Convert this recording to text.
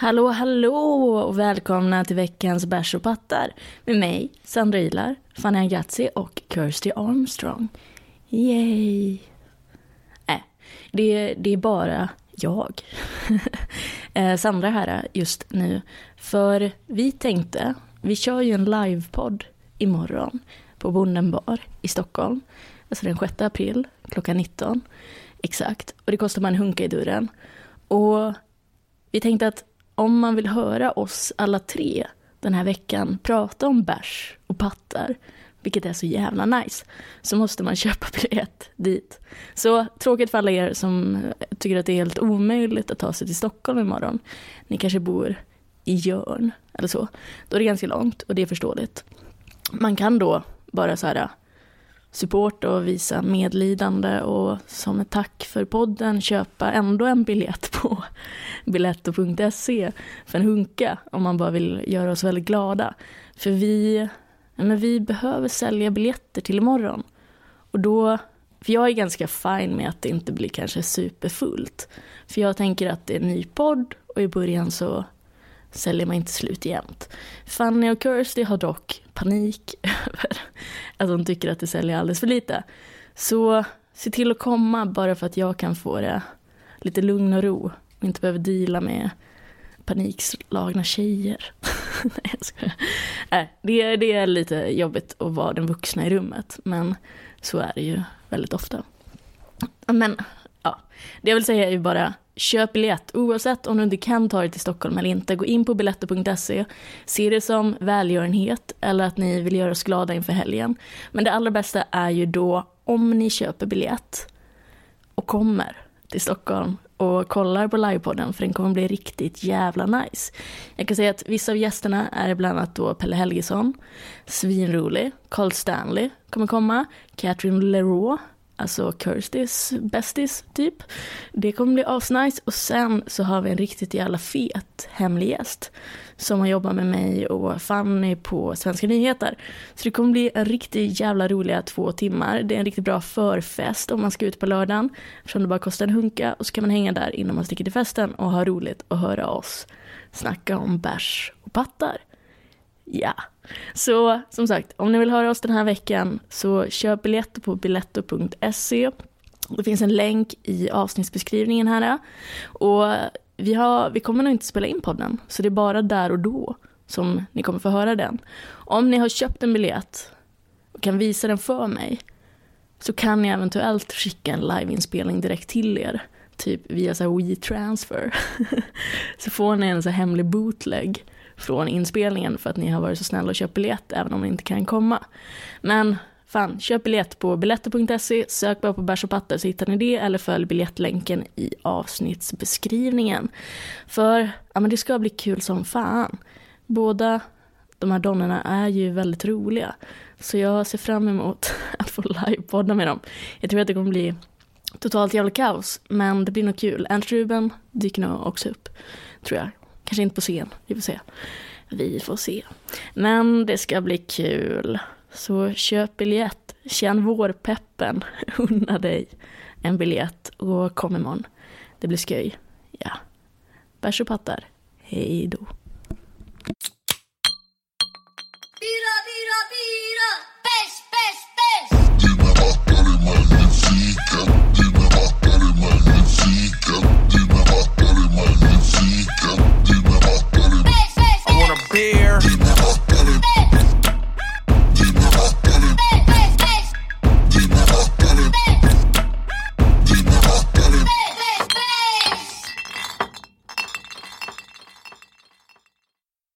Hallå, hallå och välkomna till veckans Bärs och pattar med mig, Sandra Ilar, Fanny Agazzi och Kirsty Armstrong. Yay! Nej, äh, det, det är bara jag. Eh, Sandra här just nu. För vi tänkte, vi kör ju en livepodd imorgon på Bonden bar i Stockholm. Alltså den 6 april klockan 19. Exakt. Och det kostar bara en hunka i dörren. Och vi tänkte att om man vill höra oss alla tre den här veckan prata om bärs och pattar, vilket är så jävla nice, så måste man köpa biljett dit. Så tråkigt för alla er som tycker att det är helt omöjligt att ta sig till Stockholm imorgon. Ni kanske bor i Jörn eller så. Då är det ganska långt och det är förståeligt. Man kan då bara så här support och visa medlidande och som ett tack för podden köpa ändå en biljett på biletto.se för en hunka om man bara vill göra oss väldigt glada. För vi, men vi behöver sälja biljetter till imorgon. Och då, för jag är ganska fin med att det inte blir kanske superfullt. För jag tänker att det är en ny podd och i början så säljer man inte slut jämt. Fanny och Kirsty har dock panik över att de tycker att det säljer alldeles för lite. Så se till att komma bara för att jag kan få det lite lugn och ro och inte behöver deala med panikslagna tjejer. Nej, jag skojar. Nej, det, det är lite jobbigt att vara den vuxna i rummet, men så är det ju väldigt ofta. Men ja, det jag vill säga är ju bara Köp biljett oavsett om du inte kan ta dig till Stockholm eller inte. Gå in på biletto.se. Se det som välgörenhet eller att ni vill göra oss glada inför helgen. Men det allra bästa är ju då om ni köper biljett och kommer till Stockholm och kollar på livepodden för den kommer bli riktigt jävla nice. Jag kan säga att vissa av gästerna är bland annat då Pelle Helgesson, svinrolig, Carl Stanley kommer komma, Catherine Leroux, alltså Kirstys bästis typ. Det kommer bli asnice och sen så har vi en riktigt jävla fet hemlig gäst som har jobbat med mig och Fanny på Svenska nyheter. Så det kommer bli en riktigt jävla roliga två timmar. Det är en riktigt bra förfest om man ska ut på lördagen eftersom det bara kostar en hunka och så kan man hänga där innan man sticker till festen och ha roligt och höra oss snacka om bärs och pattar. Ja. Så som sagt, om ni vill höra oss den här veckan så köp biljetter på biletto.se. Det finns en länk i avsnittsbeskrivningen här. Och vi, har, vi kommer nog inte spela in podden, så det är bara där och då som ni kommer få höra den. Om ni har köpt en biljett och kan visa den för mig så kan ni eventuellt skicka en liveinspelning direkt till er. Typ via så WeTransfer. så får ni en så hemlig bootleg från inspelningen för att ni har varit så snälla och köpt biljett även om ni inte kan komma. Men fan, köp biljett på biljetter.se, sök bara på bärs och pattar så hittar ni det eller följ biljettlänken i avsnittsbeskrivningen. För ja, men det ska bli kul som fan. Båda de här donnorna är ju väldigt roliga. Så jag ser fram emot att få livepodda med dem. Jag tror att det kommer bli totalt jävla kaos, men det blir nog kul. Ernst Ruben dyker nog också upp, tror jag. Kanske inte på scen, vi får se. Vi får se. Men det ska bli kul. Så köp biljett, känn vårpeppen, unna dig en biljett och kom imorgon. Det blir skoj. Ja. Bärs och pattar. Hej då.